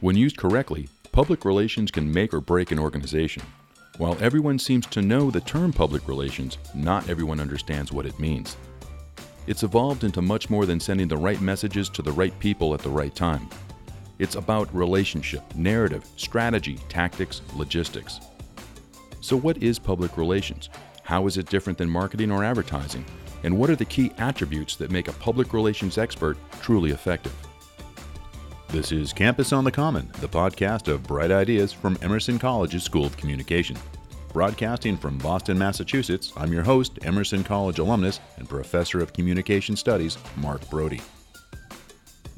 When used correctly, public relations can make or break an organization. While everyone seems to know the term public relations, not everyone understands what it means. It's evolved into much more than sending the right messages to the right people at the right time. It's about relationship, narrative, strategy, tactics, logistics. So, what is public relations? How is it different than marketing or advertising? And what are the key attributes that make a public relations expert truly effective? This is Campus on the Common, the podcast of bright ideas from Emerson College's School of Communication. Broadcasting from Boston, Massachusetts, I'm your host, Emerson College alumnus and professor of communication studies, Mark Brody.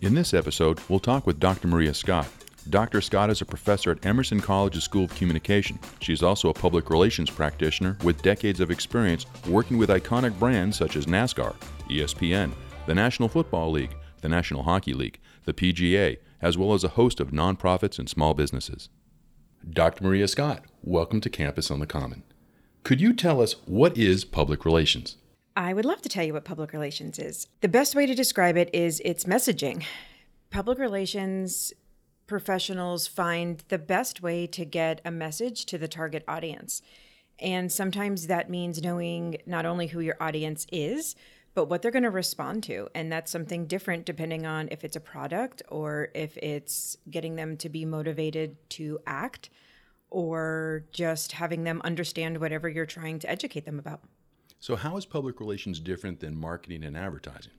In this episode, we'll talk with Dr. Maria Scott. Dr. Scott is a professor at Emerson College's School of Communication. She's also a public relations practitioner with decades of experience working with iconic brands such as NASCAR, ESPN, the National Football League, the National Hockey League, the PGA, as well as a host of nonprofits and small businesses. Dr. Maria Scott, welcome to Campus on the Common. Could you tell us what is public relations? I would love to tell you what public relations is. The best way to describe it is it's messaging. Public relations professionals find the best way to get a message to the target audience. And sometimes that means knowing not only who your audience is, but what they're going to respond to. And that's something different depending on if it's a product or if it's getting them to be motivated to act or just having them understand whatever you're trying to educate them about. So, how is public relations different than marketing and advertising?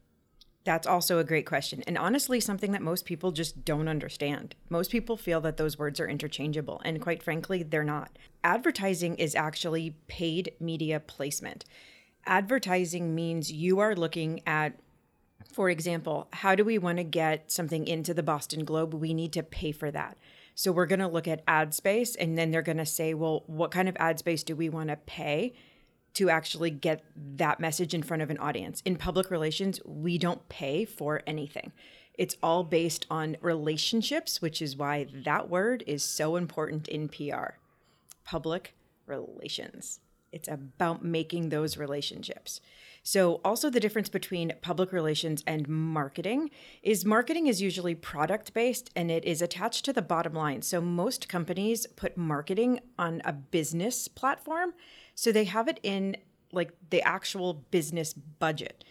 That's also a great question. And honestly, something that most people just don't understand. Most people feel that those words are interchangeable. And quite frankly, they're not. Advertising is actually paid media placement advertising means you are looking at for example, how do we want to get something into the Boston Globe? We need to pay for that. So we're going to look at ad space and then they're going to say, well, what kind of ad space do we want to pay to actually get that message in front of an audience? In public relations, we don't pay for anything. It's all based on relationships, which is why that word is so important in PR. Public relations. It's about making those relationships. So, also the difference between public relations and marketing is marketing is usually product based and it is attached to the bottom line. So, most companies put marketing on a business platform. So, they have it in like the actual business budget.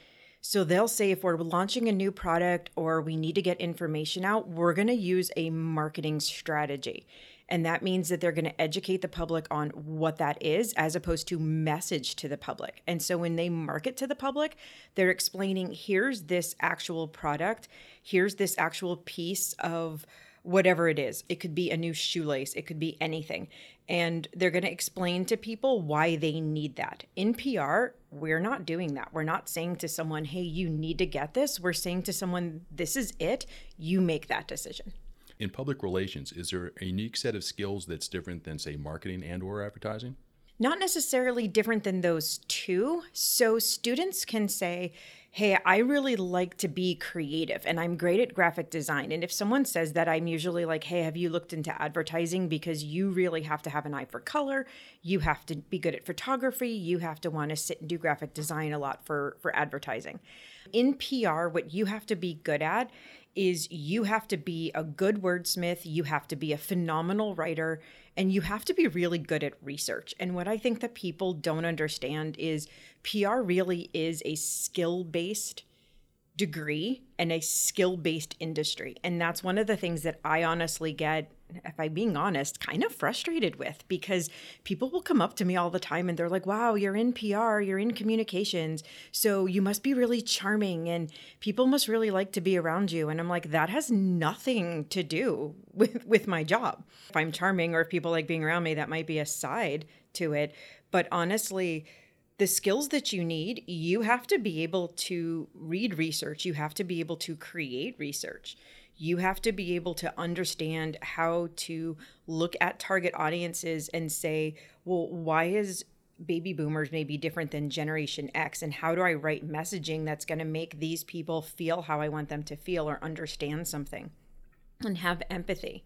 So they'll say if we're launching a new product or we need to get information out, we're going to use a marketing strategy. And that means that they're going to educate the public on what that is as opposed to message to the public. And so when they market to the public, they're explaining here's this actual product, here's this actual piece of whatever it is. It could be a new shoelace, it could be anything. And they're going to explain to people why they need that. In PR, we're not doing that. We're not saying to someone, hey, you need to get this. We're saying to someone, this is it. You make that decision in public relations, is there a unique set of skills that's different than, say, marketing and or advertising? Not necessarily different than those two. So students can say, hey, I really like to be creative and I'm great at graphic design. And if someone says that, I'm usually like, hey, have you looked into advertising? Because you really have to have an eye for color. You have to be good at photography. You have to want to sit and do graphic design a lot for, for advertising. In PR, what you have to be good at is you have to be a good wordsmith, you have to be a phenomenal writer, and you have to be really good at research. And what I think that people don't understand is PR really is a skill based degree and a skill based industry. And that's one of the things that I honestly get, if I'm being honest, kind of frustrated with because people will come up to me all the time and they're like, wow, you're in PR, you're in communications. So you must be really charming and people must really like to be around you. And I'm like, that has nothing to do with, with my job. If I'm charming or if people like being around me, that might be a side to it. But honestly, the skills that you need, you have to be able to read research, you have to be able to create research. You have to be able to understand how to look at target audiences and say, well, why is baby boomers maybe different than generation X and how do I write messaging that's going to make these people feel how I want them to feel or understand something and have empathy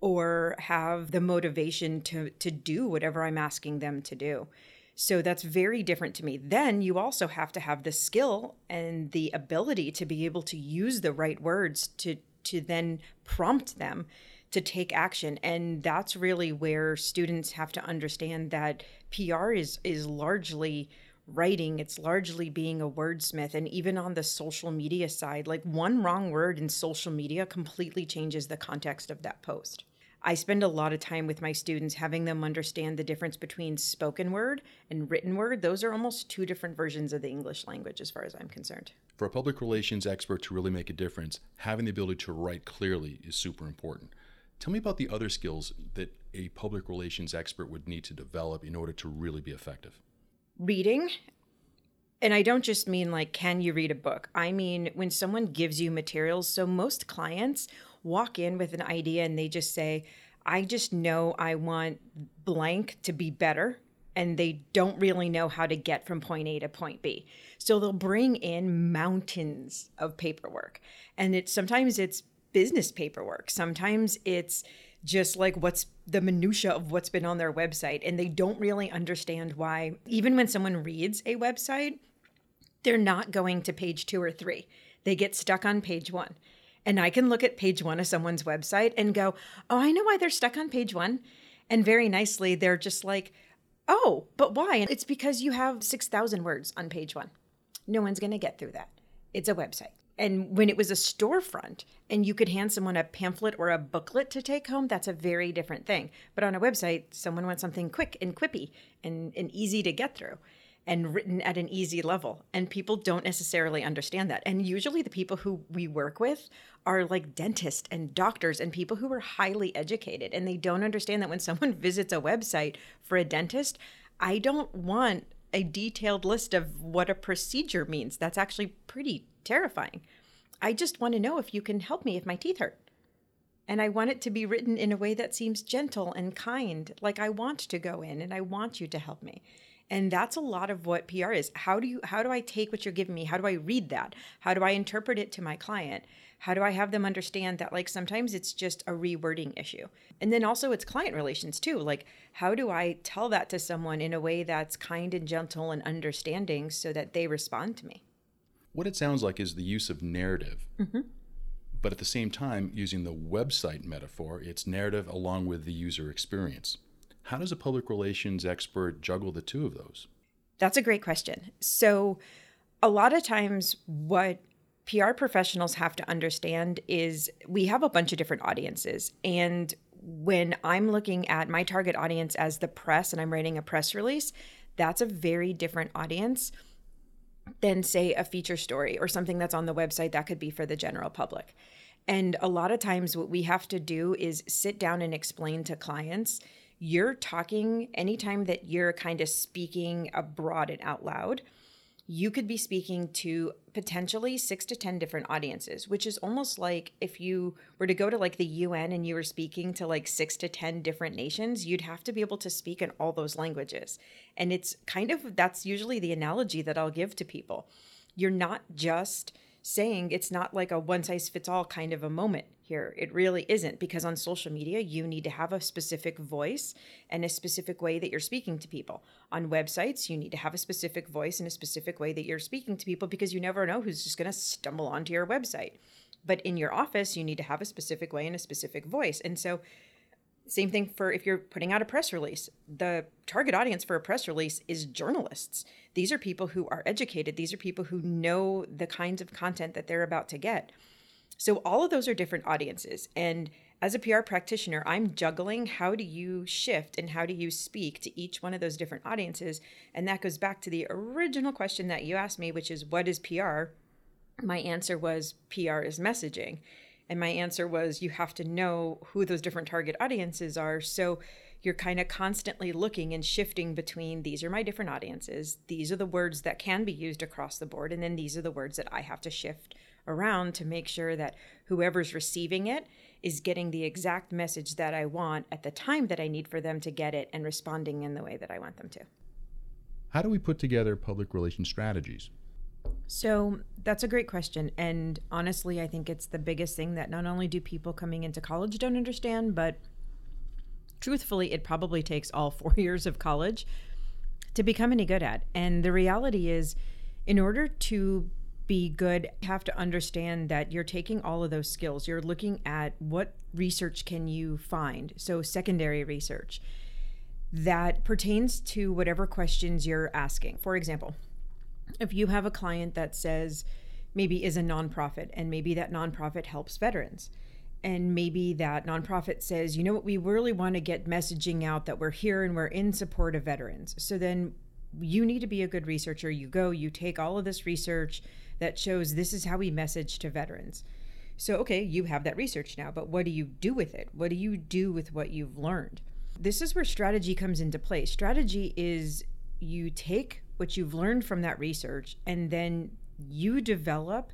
or have the motivation to to do whatever I'm asking them to do. So that's very different to me. Then you also have to have the skill and the ability to be able to use the right words to to then prompt them to take action. And that's really where students have to understand that PR is is largely writing. It's largely being a wordsmith. And even on the social media side like one wrong word in social media completely changes the context of that post I spend a lot of time with my students having them understand the difference between spoken word and written word. Those are almost two different versions of the English language, as far as I'm concerned. For a public relations expert to really make a difference, having the ability to write clearly is super important. Tell me about the other skills that a public relations expert would need to develop in order to really be effective. Reading. And I don't just mean like, can you read a book? I mean, when someone gives you materials. So most clients walk in with an idea and they just say, I just know I want blank to be better. And they don't really know how to get from point A to point B. So they'll bring in mountains of paperwork. And it's sometimes it's business paperwork. Sometimes it's just like what's the minutia of what's been on their website and they don't really understand why even when someone reads a website they're not going to page 2 or 3 they get stuck on page 1 and I can look at page one of someone's website and go, oh, I know why they're stuck on page one. And very nicely, they're just like, oh, but why? And it's because you have 6,000 words on page one. No one's going to get through that. It's a website. And when it was a storefront and you could hand someone a pamphlet or a booklet to take home, that's a very different thing. But on a website, someone wants something quick and quippy and, and easy to get through and written at an easy level. And people don't necessarily understand that. And usually the people who we work with are like dentists and doctors and people who are highly educated. And they don't understand that when someone visits a website for a dentist, I don't want a detailed list of what a procedure means. That's actually pretty terrifying. I just want to know if you can help me if my teeth hurt. And I want it to be written in a way that seems gentle and kind, like I want to go in and I want you to help me and that's a lot of what pr is. How do you how do i take what you're giving me? How do i read that? How do i interpret it to my client? How do i have them understand that like sometimes it's just a rewording issue? And then also it's client relations too. Like how do i tell that to someone in a way that's kind and gentle and understanding so that they respond to me? What it sounds like is the use of narrative mm-hmm. but at the same time using the website metaphor it's narrative along with the user experience how does a public relations expert juggle the two of those? That's a great question. So, a lot of times, what PR professionals have to understand is we have a bunch of different audiences. And when I'm looking at my target audience as the press and I'm writing a press release, that's a very different audience than, say, a feature story or something that's on the website that could be for the general public. And a lot of times, what we have to do is sit down and explain to clients you're talking anytime that you're kind of speaking abroad and out loud you could be speaking to potentially six to 10 different audiences, which is almost like if you were to go to like the UN and you were speaking to like six to 10 different nations, you'd have to be able to speak in all those languages. And it's kind of that's usually the analogy that I'll give to people. You're not just saying it's not like a one size fits all kind of a moment here. It really isn't because on social media, you need to have a specific voice and a specific way that you're speaking to people. On websites, you need to have a specific voice and a specific way that you're speaking to people because you never know who's just going to stumble onto your website. But in your office, you need to have a specific way and a specific voice. And so same thing for if you're putting out a press release. The target audience for a press release is journalists. These are people who are educated, these are people who know the kinds of content that they're about to get. So, all of those are different audiences. And as a PR practitioner, I'm juggling how do you shift and how do you speak to each one of those different audiences. And that goes back to the original question that you asked me, which is what is PR? My answer was PR is messaging. And my answer was you have to know who those different target audiences are. So you're kind of constantly looking and shifting between these are my different audiences, these are the words that can be used across the board, and then these are the words that I have to shift around to make sure that whoever's receiving it is getting the exact message that I want at the time that I need for them to get it and responding in the way that I want them to. How do we put together public relations strategies? So that's a great question. And honestly, I think it's the biggest thing that not only do people coming into college don't understand, but truthfully, it probably takes all four years of college to become any good at. And the reality is, in order to be good, you have to understand that you're taking all of those skills. You're looking at what research can you find. So, secondary research that pertains to whatever questions you're asking. For example, if you have a client that says maybe is a nonprofit and maybe that nonprofit helps veterans and maybe that nonprofit says, you know what, we really want to get messaging out that we're here and we're in support of veterans. So then you need to be a good researcher. You go, you take all of this research that shows this is how we message to veterans. So, okay, you have that research now, but what do you do with it? What do you do with what you've learned? This is where strategy comes into play. Strategy is you take what you've learned from that research and then you develop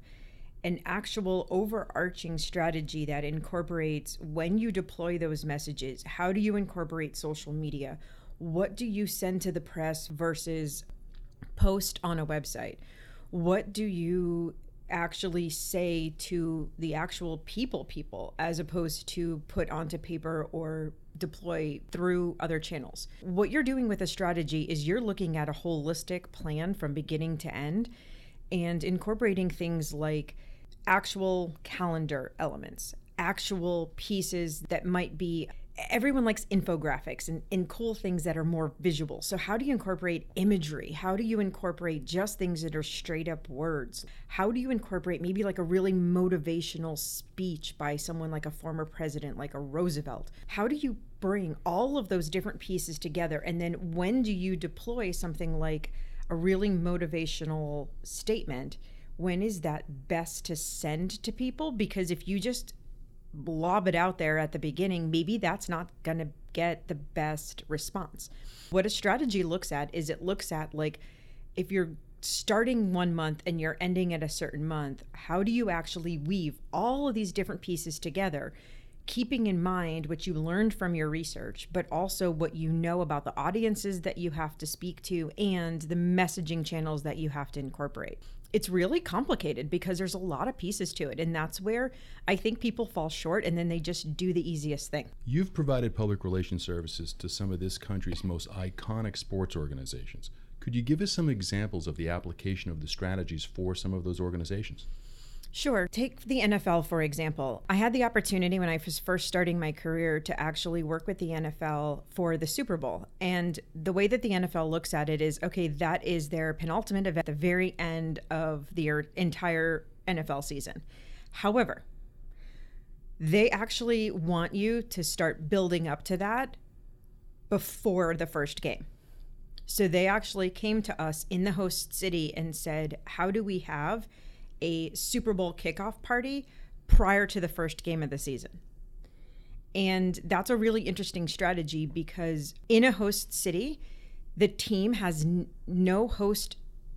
an actual overarching strategy that incorporates when you deploy those messages, how do you incorporate social media? What do you send to the press versus post on a website? What do you actually say to the actual people people as opposed to put onto paper or deploy through other channels. What you're doing with a strategy is you're looking at a holistic plan from beginning to end and incorporating things like actual calendar elements, actual pieces that might be everyone likes infographics and, and cool things that are more visual. So, how do you incorporate imagery? How do you incorporate just things that are straight up words? How do you incorporate maybe like a really motivational speech by someone like a former president, like a Roosevelt? How do you bring all of those different pieces together? And then, when do you deploy something like a really motivational statement? When is that best to send to people? Because if you just lob it out there at the beginning, maybe that's not going to get the best response. What a strategy looks at is it looks at like if you're starting one month and you're ending at a certain month, how do you actually weave all of these different pieces together? Keeping in mind what you learned from your research, but also what you know about the audiences that you have to speak to and the messaging channels that you have to incorporate. It's really complicated because there's a lot of pieces to it and that's where i think people fall short and then they just do the easiest thing. You've provided public relations services to some of this country's most iconic sports organizations. Could you give us some examples of the application of the strategies for some of those organizations Sure. Take the NFL, for example. I had the opportunity when I was first starting my career to actually work with the NFL for the Super Bowl. And the way that the NFL looks at it is okay, that is their penultimate event at the very end of the entire NFL season. However, they actually want you to start building up to that before the first game. So they actually came to us in the host city and said, How do we have a Super Bowl kickoff party prior to the first game of the season. And that's a really interesting strategy because in a host city, the team has n- no host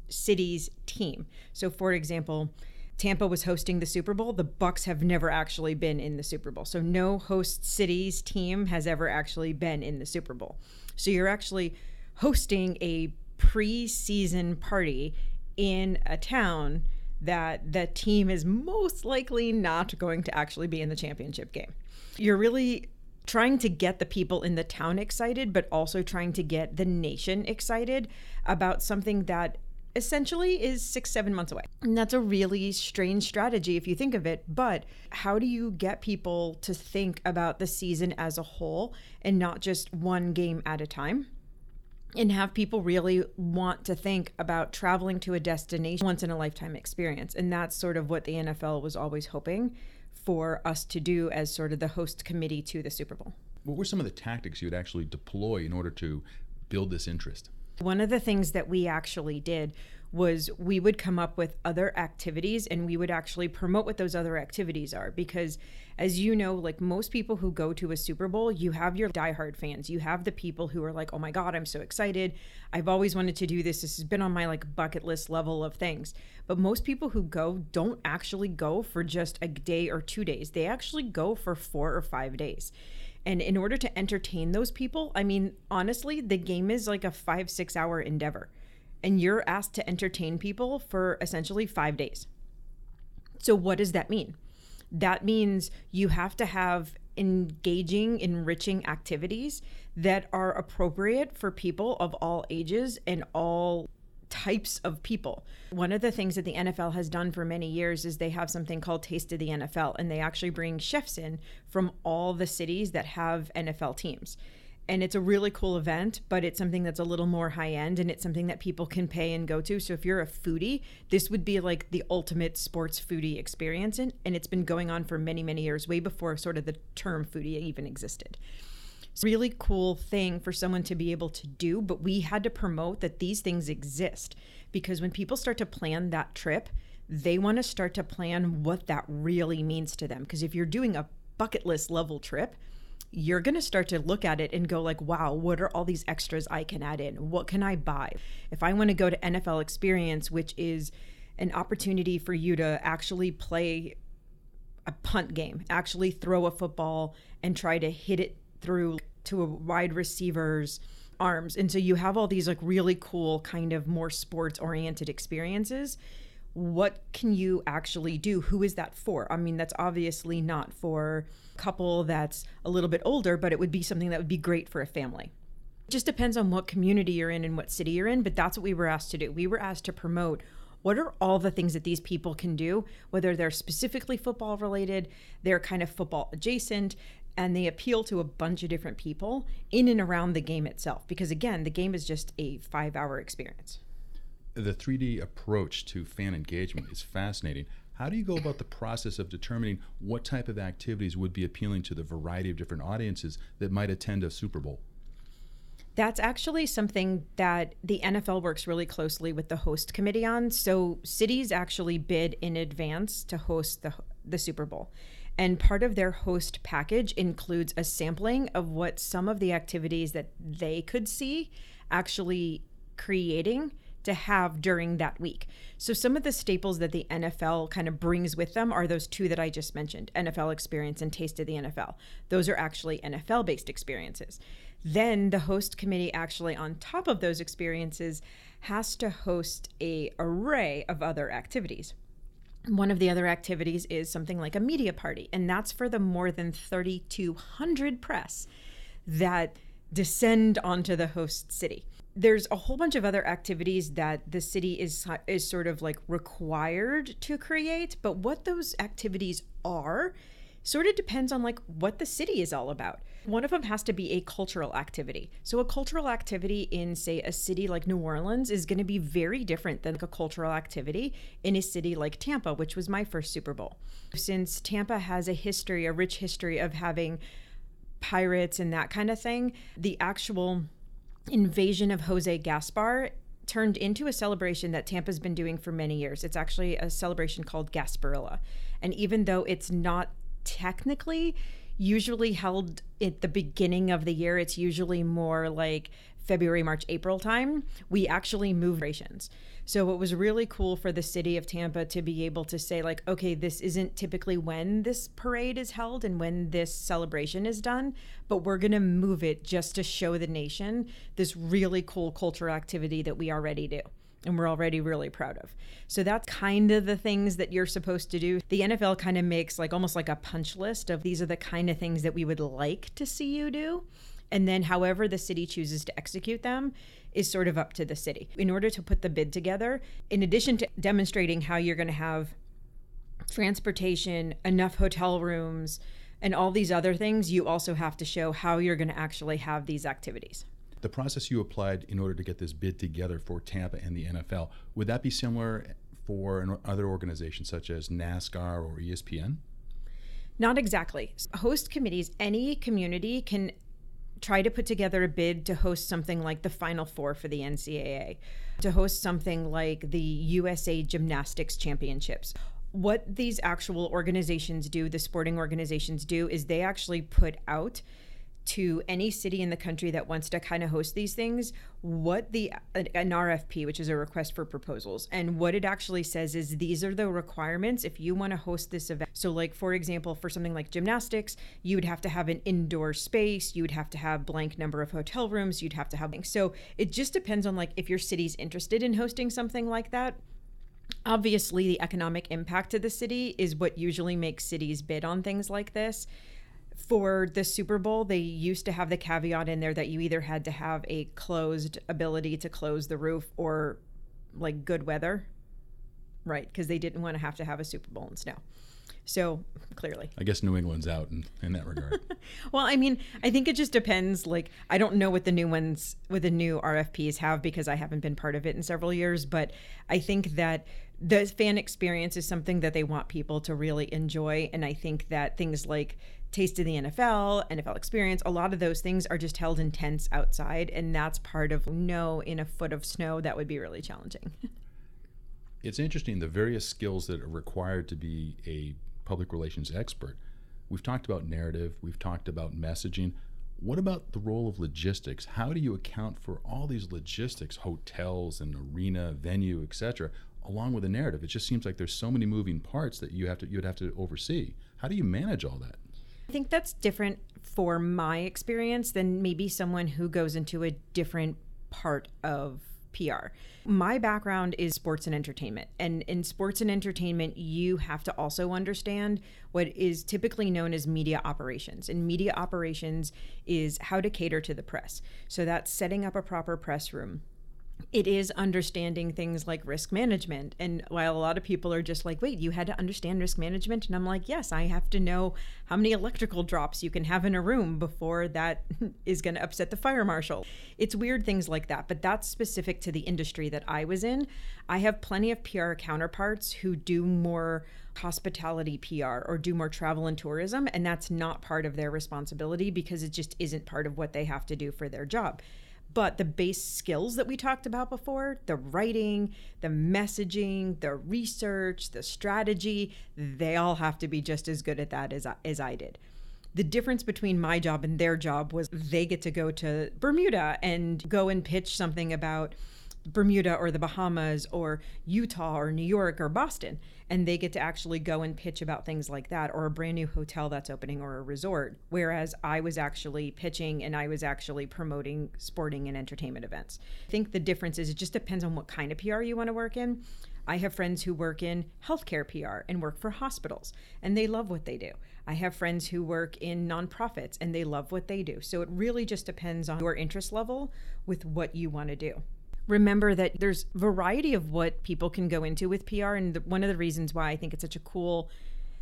city's team. So for example, Tampa was hosting the Super Bowl. The Bucs have never actually been in the Super Bowl. So no host city's team has ever actually been in the Super Bowl. So you're actually hosting a preseason party in a town that the team is most likely not going to actually be in the championship game. You're really trying to get the people in the town excited, but also trying to get the nation excited about something that essentially is six, seven months away. And that's a really strange strategy if you think of it. But how do you get people to think about the season as a whole and not just one game at a time? And have people really want to think about traveling to a destination once in a lifetime experience. And that's sort of what the NFL was always hoping for us to do as sort of the host committee to the Super Bowl. What were some of the tactics you would actually deploy in order to build this interest? One of the things that we actually did was we would come up with other activities and we would actually promote what those other activities are. Because as you know like most people who go to a super bowl you have your diehard fans. You have the people who are like oh my god i'm so excited. I've always wanted to do this. This has been on my like bucket list level of things. But most people who go don't actually go for just a day or two days. They actually go for four or five days. And in order to entertain those people i mean honestly the game is like a five six hour endeavor and you're asked to entertain people for essentially five days. So, what does that mean? That means you have to have engaging, enriching activities that are appropriate for people of all ages and all types of people. One of the things that the NFL has done for many years is they have something called Taste of the NFL, and they actually bring chefs in from all the cities that have NFL teams. And it's a really cool event, but it's something that's a little more high end and it's something that people can pay and go to. So if you're a foodie, this would be like the ultimate sports foodie experience. And, and it's been going on for many, many years, way before sort of the term foodie even existed. It's a really cool thing for someone to be able to do, but we had to promote that these things exist because when people start to plan that trip, they want to start to plan what that really means to them. Because if you're doing a bucket list level trip, you're going to start to look at it and go like wow what are all these extras i can add in what can i buy if i want to go to nfl experience which is an opportunity for you to actually play a punt game actually throw a football and try to hit it through to a wide receiver's arms. And so you have all these like really cool kind of more sports oriented experiences. What can you actually do? Who is that for? I mean, that's obviously not for a couple that's a little bit older, but it would be something that would be great for a family. It just depends on what community you're in and what city you're in, but that's what we were asked to do. We were asked to promote what are all the things that these people can do, whether they're specifically football related, they're kind of football adjacent, and they appeal to a bunch of different people in and around the game itself because again the game is just a five hour experience the 3d approach to fan engagement is fascinating how do you go about the process of determining what type of activities would be appealing to the variety of different audiences that might attend a super bowl that's actually something that the NFL works really closely with the host committee on. So cities actually bid in advance to host the the Super Bowl. And part of their host package includes a sampling of what some of the activities that they could see actually creating to have during that week. So some of the staples that the NFL kind of brings with them are those two that I just mentioned, NFL experience and taste of the NFL. Those are actually NFL based experiences. Then the host committee actually on top of those experiences has to host a array of other activities. One of the other activities is something like a media party, and that's for the more than 3,200 press that descend onto the host city. There's a whole bunch of other activities that the city is is sort of like required to create, but what those activities are sort of depends on like what the city is all about. One of them has to be a cultural activity. So a cultural activity in say a city like New Orleans is going to be very different than like a cultural activity in a city like Tampa, which was my first Super Bowl. Since Tampa has a history, a rich history of having pirates and that kind of thing, the actual invasion of Jose Gaspar turned into a celebration that Tampa's been doing for many years. It's actually a celebration called Gasparilla. And even though it's not technically usually held at the beginning of the year. It's usually more like February, March, April time. We actually move rations. So it was really cool for the city of Tampa to be able to say, like, okay, this isn't typically when this parade is held and when this celebration is done, but we're going to move it just to show the nation this really cool cultural activity that we already do and we're already really proud of. So that's kind of the things that you're supposed to do. The NFL kind of makes like almost like a punch list of these are the kind of things that we would like to see you do. And then however the city chooses to execute them is sort of up to the city. In order to put the bid together, in addition to demonstrating how you're going to have transportation, enough hotel rooms, and all these other things, you also have to show how you're going to actually have these activities the process you applied in order to get this bid together for Tampa and the NFL, would that be similar for other organizations such as NASCAR or ESPN? Not exactly. Host committees, any community can try to put together a bid to host something like the Final Four for the NCAA, to host something like the USA Gymnastics Championships. What these actual organizations do, the sporting organizations do, is they actually put out to any city in the country that wants to kind of host these things what the an RFP which is a request for proposals and what it actually says is these are the requirements if you want to host this event. So like for example for something like gymnastics you would have to have an indoor space you would have to have blank number of hotel rooms you'd have to have so it just depends on like if your city's interested in hosting something like that. Obviously the economic impact to the city is what usually makes cities bid on things like this for the Super Bowl, they used to have the caveat in there that you either had to have a closed ability to close the roof or like good weather, right? Because they didn't want to have to have a Super Bowl in snow. So clearly, I guess New England's out in, in that regard. well, I mean, I think it just depends. Like, I don't know what the new ones with the new RFPs have because I haven't been part of it in several years. But I think that the fan experience is something that they want people to really enjoy. And I think that things like Taste of the NFL, NFL Experience, a lot of those things are just held in tents outside. And that's part of no in a foot of snow. That would be really challenging. it's interesting the various skills that are required to be a public relations expert. We've talked about narrative, we've talked about messaging. What about the role of logistics? How do you account for all these logistics, hotels and arena, venue, etc., along with the narrative? It just seems like there's so many moving parts that you have to you'd have to oversee. How do you manage all that? I think that's different for my experience than maybe someone who goes into a different part of PR. My background is sports and entertainment. And in sports and entertainment, you have to also understand what is typically known as media operations. And media operations is how to cater to the press. So that's setting up a proper press room, it is understanding things like risk management. And while a lot of people are just like, wait, you had to understand risk management? And I'm like, yes, I have to know how many electrical drops you can have in a room before that is going to upset the fire marshal. It's weird things like that, but that's specific to the industry that I was in. I have plenty of PR counterparts who do more hospitality PR or do more travel and tourism, and that's not part of their responsibility because it just isn't part of what they have to do for their job. But the base skills that we talked about before the writing, the messaging, the research, the strategy they all have to be just as good at that as I, as I did. The difference between my job and their job was they get to go to Bermuda and go and pitch something about Bermuda or the Bahamas or Utah or New York or Boston. And they get to actually go and pitch about things like that or a brand new hotel that's opening or a resort. Whereas I was actually pitching and I was actually promoting sporting and entertainment events. I think the difference is it just depends on what kind of PR you want to work in. I have friends who work in healthcare PR and work for hospitals, and they love what they do. I have friends who work in nonprofits and they love what they do. So it really just depends on your interest level with what you want to do remember that there's variety of what people can go into with PR and the, one of the reasons why I think it's such a cool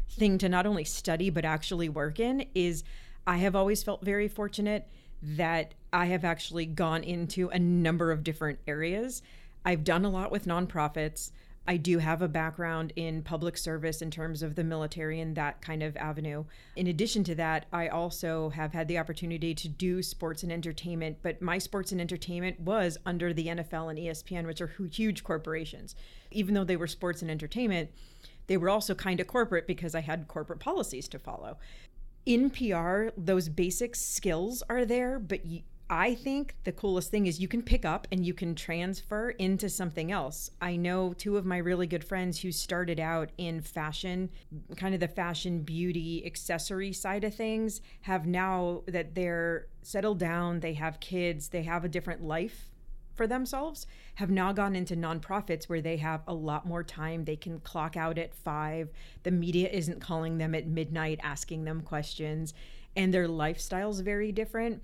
thing to not only study but actually work in is I have always felt very fortunate that I have actually gone into a number of different areas. I've done a lot with nonprofits. I do have a background in public service in terms of the military and that kind of avenue. In addition to that, I also have had the opportunity to do sports and entertainment, but my sports and entertainment was under the NFL and ESPN, which are huge corporations. Even though they were sports and entertainment, they were also kind of corporate because I had corporate policies to follow. In PR, those basic skills are there, but I think the coolest thing is you can pick up and you can transfer into something else. I know two of my really good friends who started out in fashion, kind of the fashion beauty accessory side of things, have now that they're settled down, they have kids, they have a different life for themselves, have now gone into nonprofits where they have a lot more time. They can clock out at five. The media isn't calling them at midnight asking them questions, and their lifestyle's very different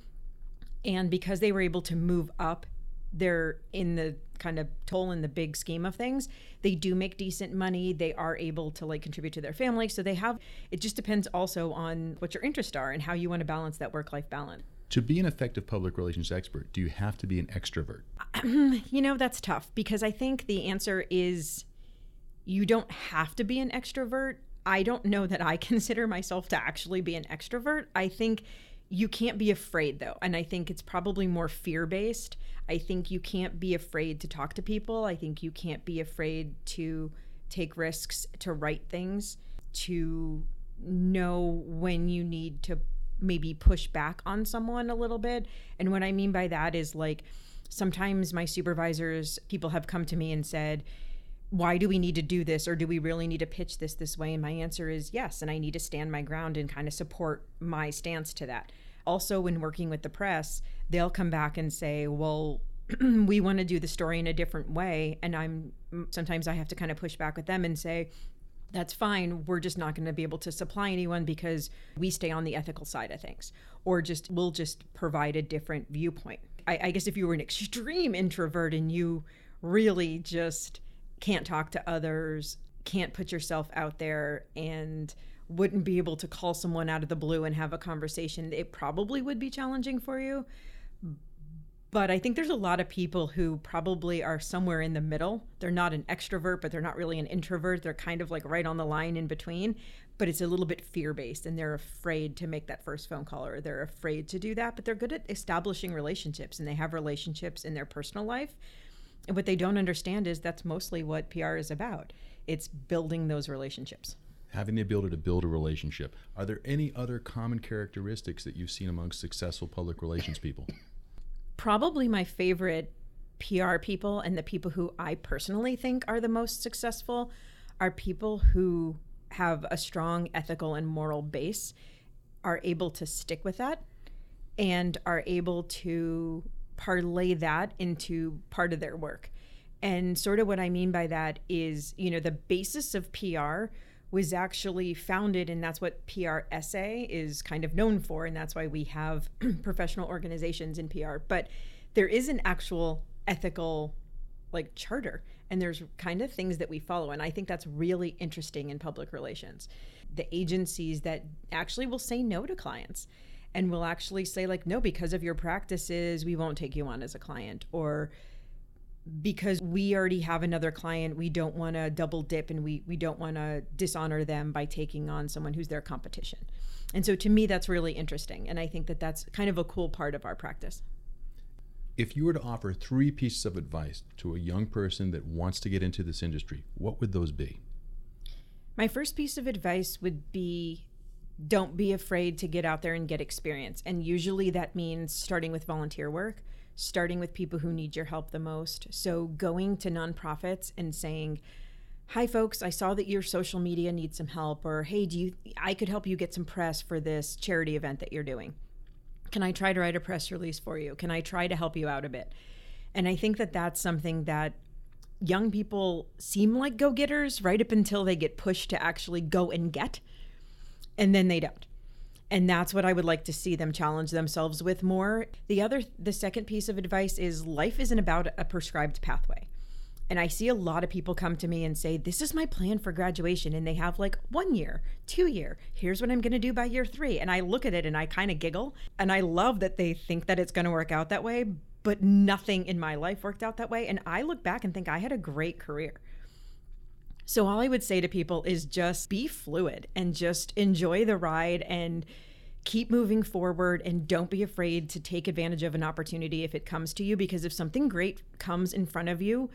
and because they were able to move up they're in the kind of toll in the big scheme of things they do make decent money. They are able to like contribute to their family. So they have it just depends also on what your interests are and how you want to balance that work life balance. To be an effective public relations expert do you have to be an extrovert? You know that's tough because i think the answer is you don't have to be an extrovert. I don't know that i consider myself to actually be an extrovert. I think you can't be afraid though and i think it's probably more fear based i think you can't be afraid to talk to people. I think you can't be afraid to take risks to write things to know when you need to maybe push back on someone a little bit. And what i mean by that is like sometimes my supervisors people have come to me and said why do we need to do this or do we really need to pitch this this way and my answer is yes and i need to stand my ground and kind of support my stance to that also when working with the press they'll come back and say well we want to do the story in a different way and i'm sometimes i have to kind of push back with them and say that's fine. We're just not going to be able to supply anyone because we stay on the ethical side of things, or just we'll just provide a different viewpoint. I, I guess if you were an extreme introvert and you really just can't talk to others, can't put yourself out there, and wouldn't be able to call someone out of the blue and have a conversation, it probably would be challenging for you. But I think there's a lot of people who probably are somewhere in the middle. They're not an extrovert, but they're not really an introvert. They're kind of like right on the line in between, but it's a little bit fear based and they're afraid to make that first phone call or they're afraid to do that. But they're good at establishing relationships and they have relationships in their personal life. And what they don't understand is that's mostly what PR is about it's building those relationships having the ability to build a relationship. Are there any other common characteristics that you've seen among successful public relations people? Probably my favorite PR people and the people who I personally think are the most successful are people who have a strong ethical and moral base, are able to stick with that, and are able to parlay that into part of their work. And sort of what I mean by that is, you know, the basis of PR was actually founded, and that's what PR SA is kind of known for, and that's why we have professional organizations in PR. But there is an actual ethical like charter and there's kind of things that we follow and i think that's really interesting in public relations the agencies that actually will say no to clients and will actually say like no because of your practices we won't take you on as a client or because we already have another client, we don't want to double dip and we, we don't want to dishonor them by taking on someone who's their competition. And so to me, that's really interesting. And I think that that's kind of a cool part of our practice. If you were to offer three pieces of advice to a young person that wants to get into this industry, what would those be? My first piece of advice would be don't be afraid to get out there and get experience. And usually that means starting with volunteer work starting with people who need your help the most. So going to nonprofits and saying, "Hi folks, I saw that your social media needs some help," or "Hey, do you I could help you get some press for this charity event that you're doing. Can I try to write a press release for you? Can I try to help you out a bit?" And I think that that's something that young people seem like go-getters right up until they get pushed to actually go and get and then they don't. And that's what i would like to see them challenge themselves with more. The other the second piece of advice is life isn't about a prescribed pathway. And i see a lot of people come to me and say this is my plan for graduation and they have like one year two year here's what i'm going to do by year three. And i look at it and i kind of giggle and i love that they think that it's going to work out that way but nothing in my life worked out that way. And i look back and think i had a great career so, all I would say to people is just be fluid and just enjoy the ride and keep moving forward and don't be afraid to take advantage of an opportunity if it comes to you because if something great comes in front of you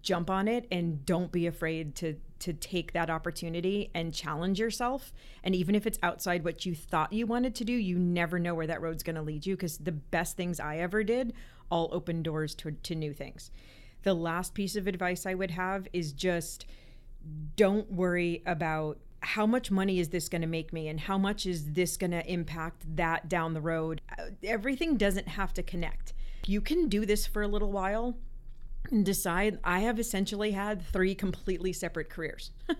jump on it and don't be afraid to to take that opportunity and challenge yourself. And even if it's outside what you thought you wanted to do you never know where that road's going to lead you because the best things i ever did all open doors to, to new things. The last piece of advice i would have is just don't worry about how much money is this going to make me and how much is this going to impact that down the road. Uh, everything doesn't have to connect. You can do this for a little while and decide i have essentially had three completely separate careers.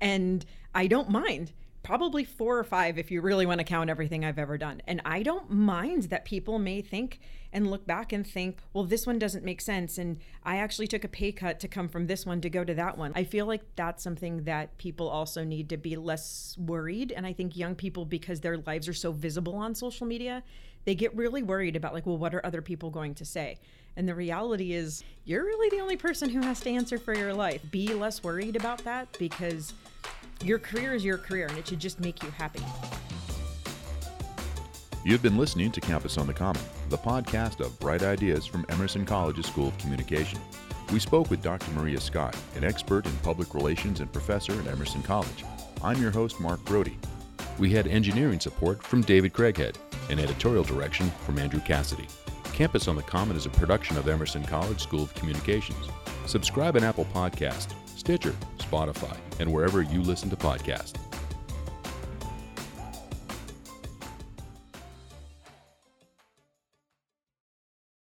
And i don't mind probably four or five if you really want to count everything I've ever done. And I don't mind that people may think and look back and think, well, this one doesn't make sense. And I actually took a pay cut to come from this one to go to that one. I feel like that's something that people also need to be less worried. And I think young people, because their lives are so visible on social media, they get really worried about, like, well, what are other people going to say? And the reality is, you're really the only person who has to answer for your life. Be less worried about that because your career is your career and it should just make you happy. You've been listening to Campus on the Common, the podcast of bright ideas from Emerson College's School of Communication. We spoke with Dr. Maria Scott, an expert in public relations and professor at Emerson College. I'm your host, Mark Brody. We had engineering support from David Craighead and editorial direction from Andrew Cassidy. Campus on the Common is a production of Emerson College School of Communications. Subscribe on Apple Podcast, Stitcher, Spotify, and wherever you listen to podcasts.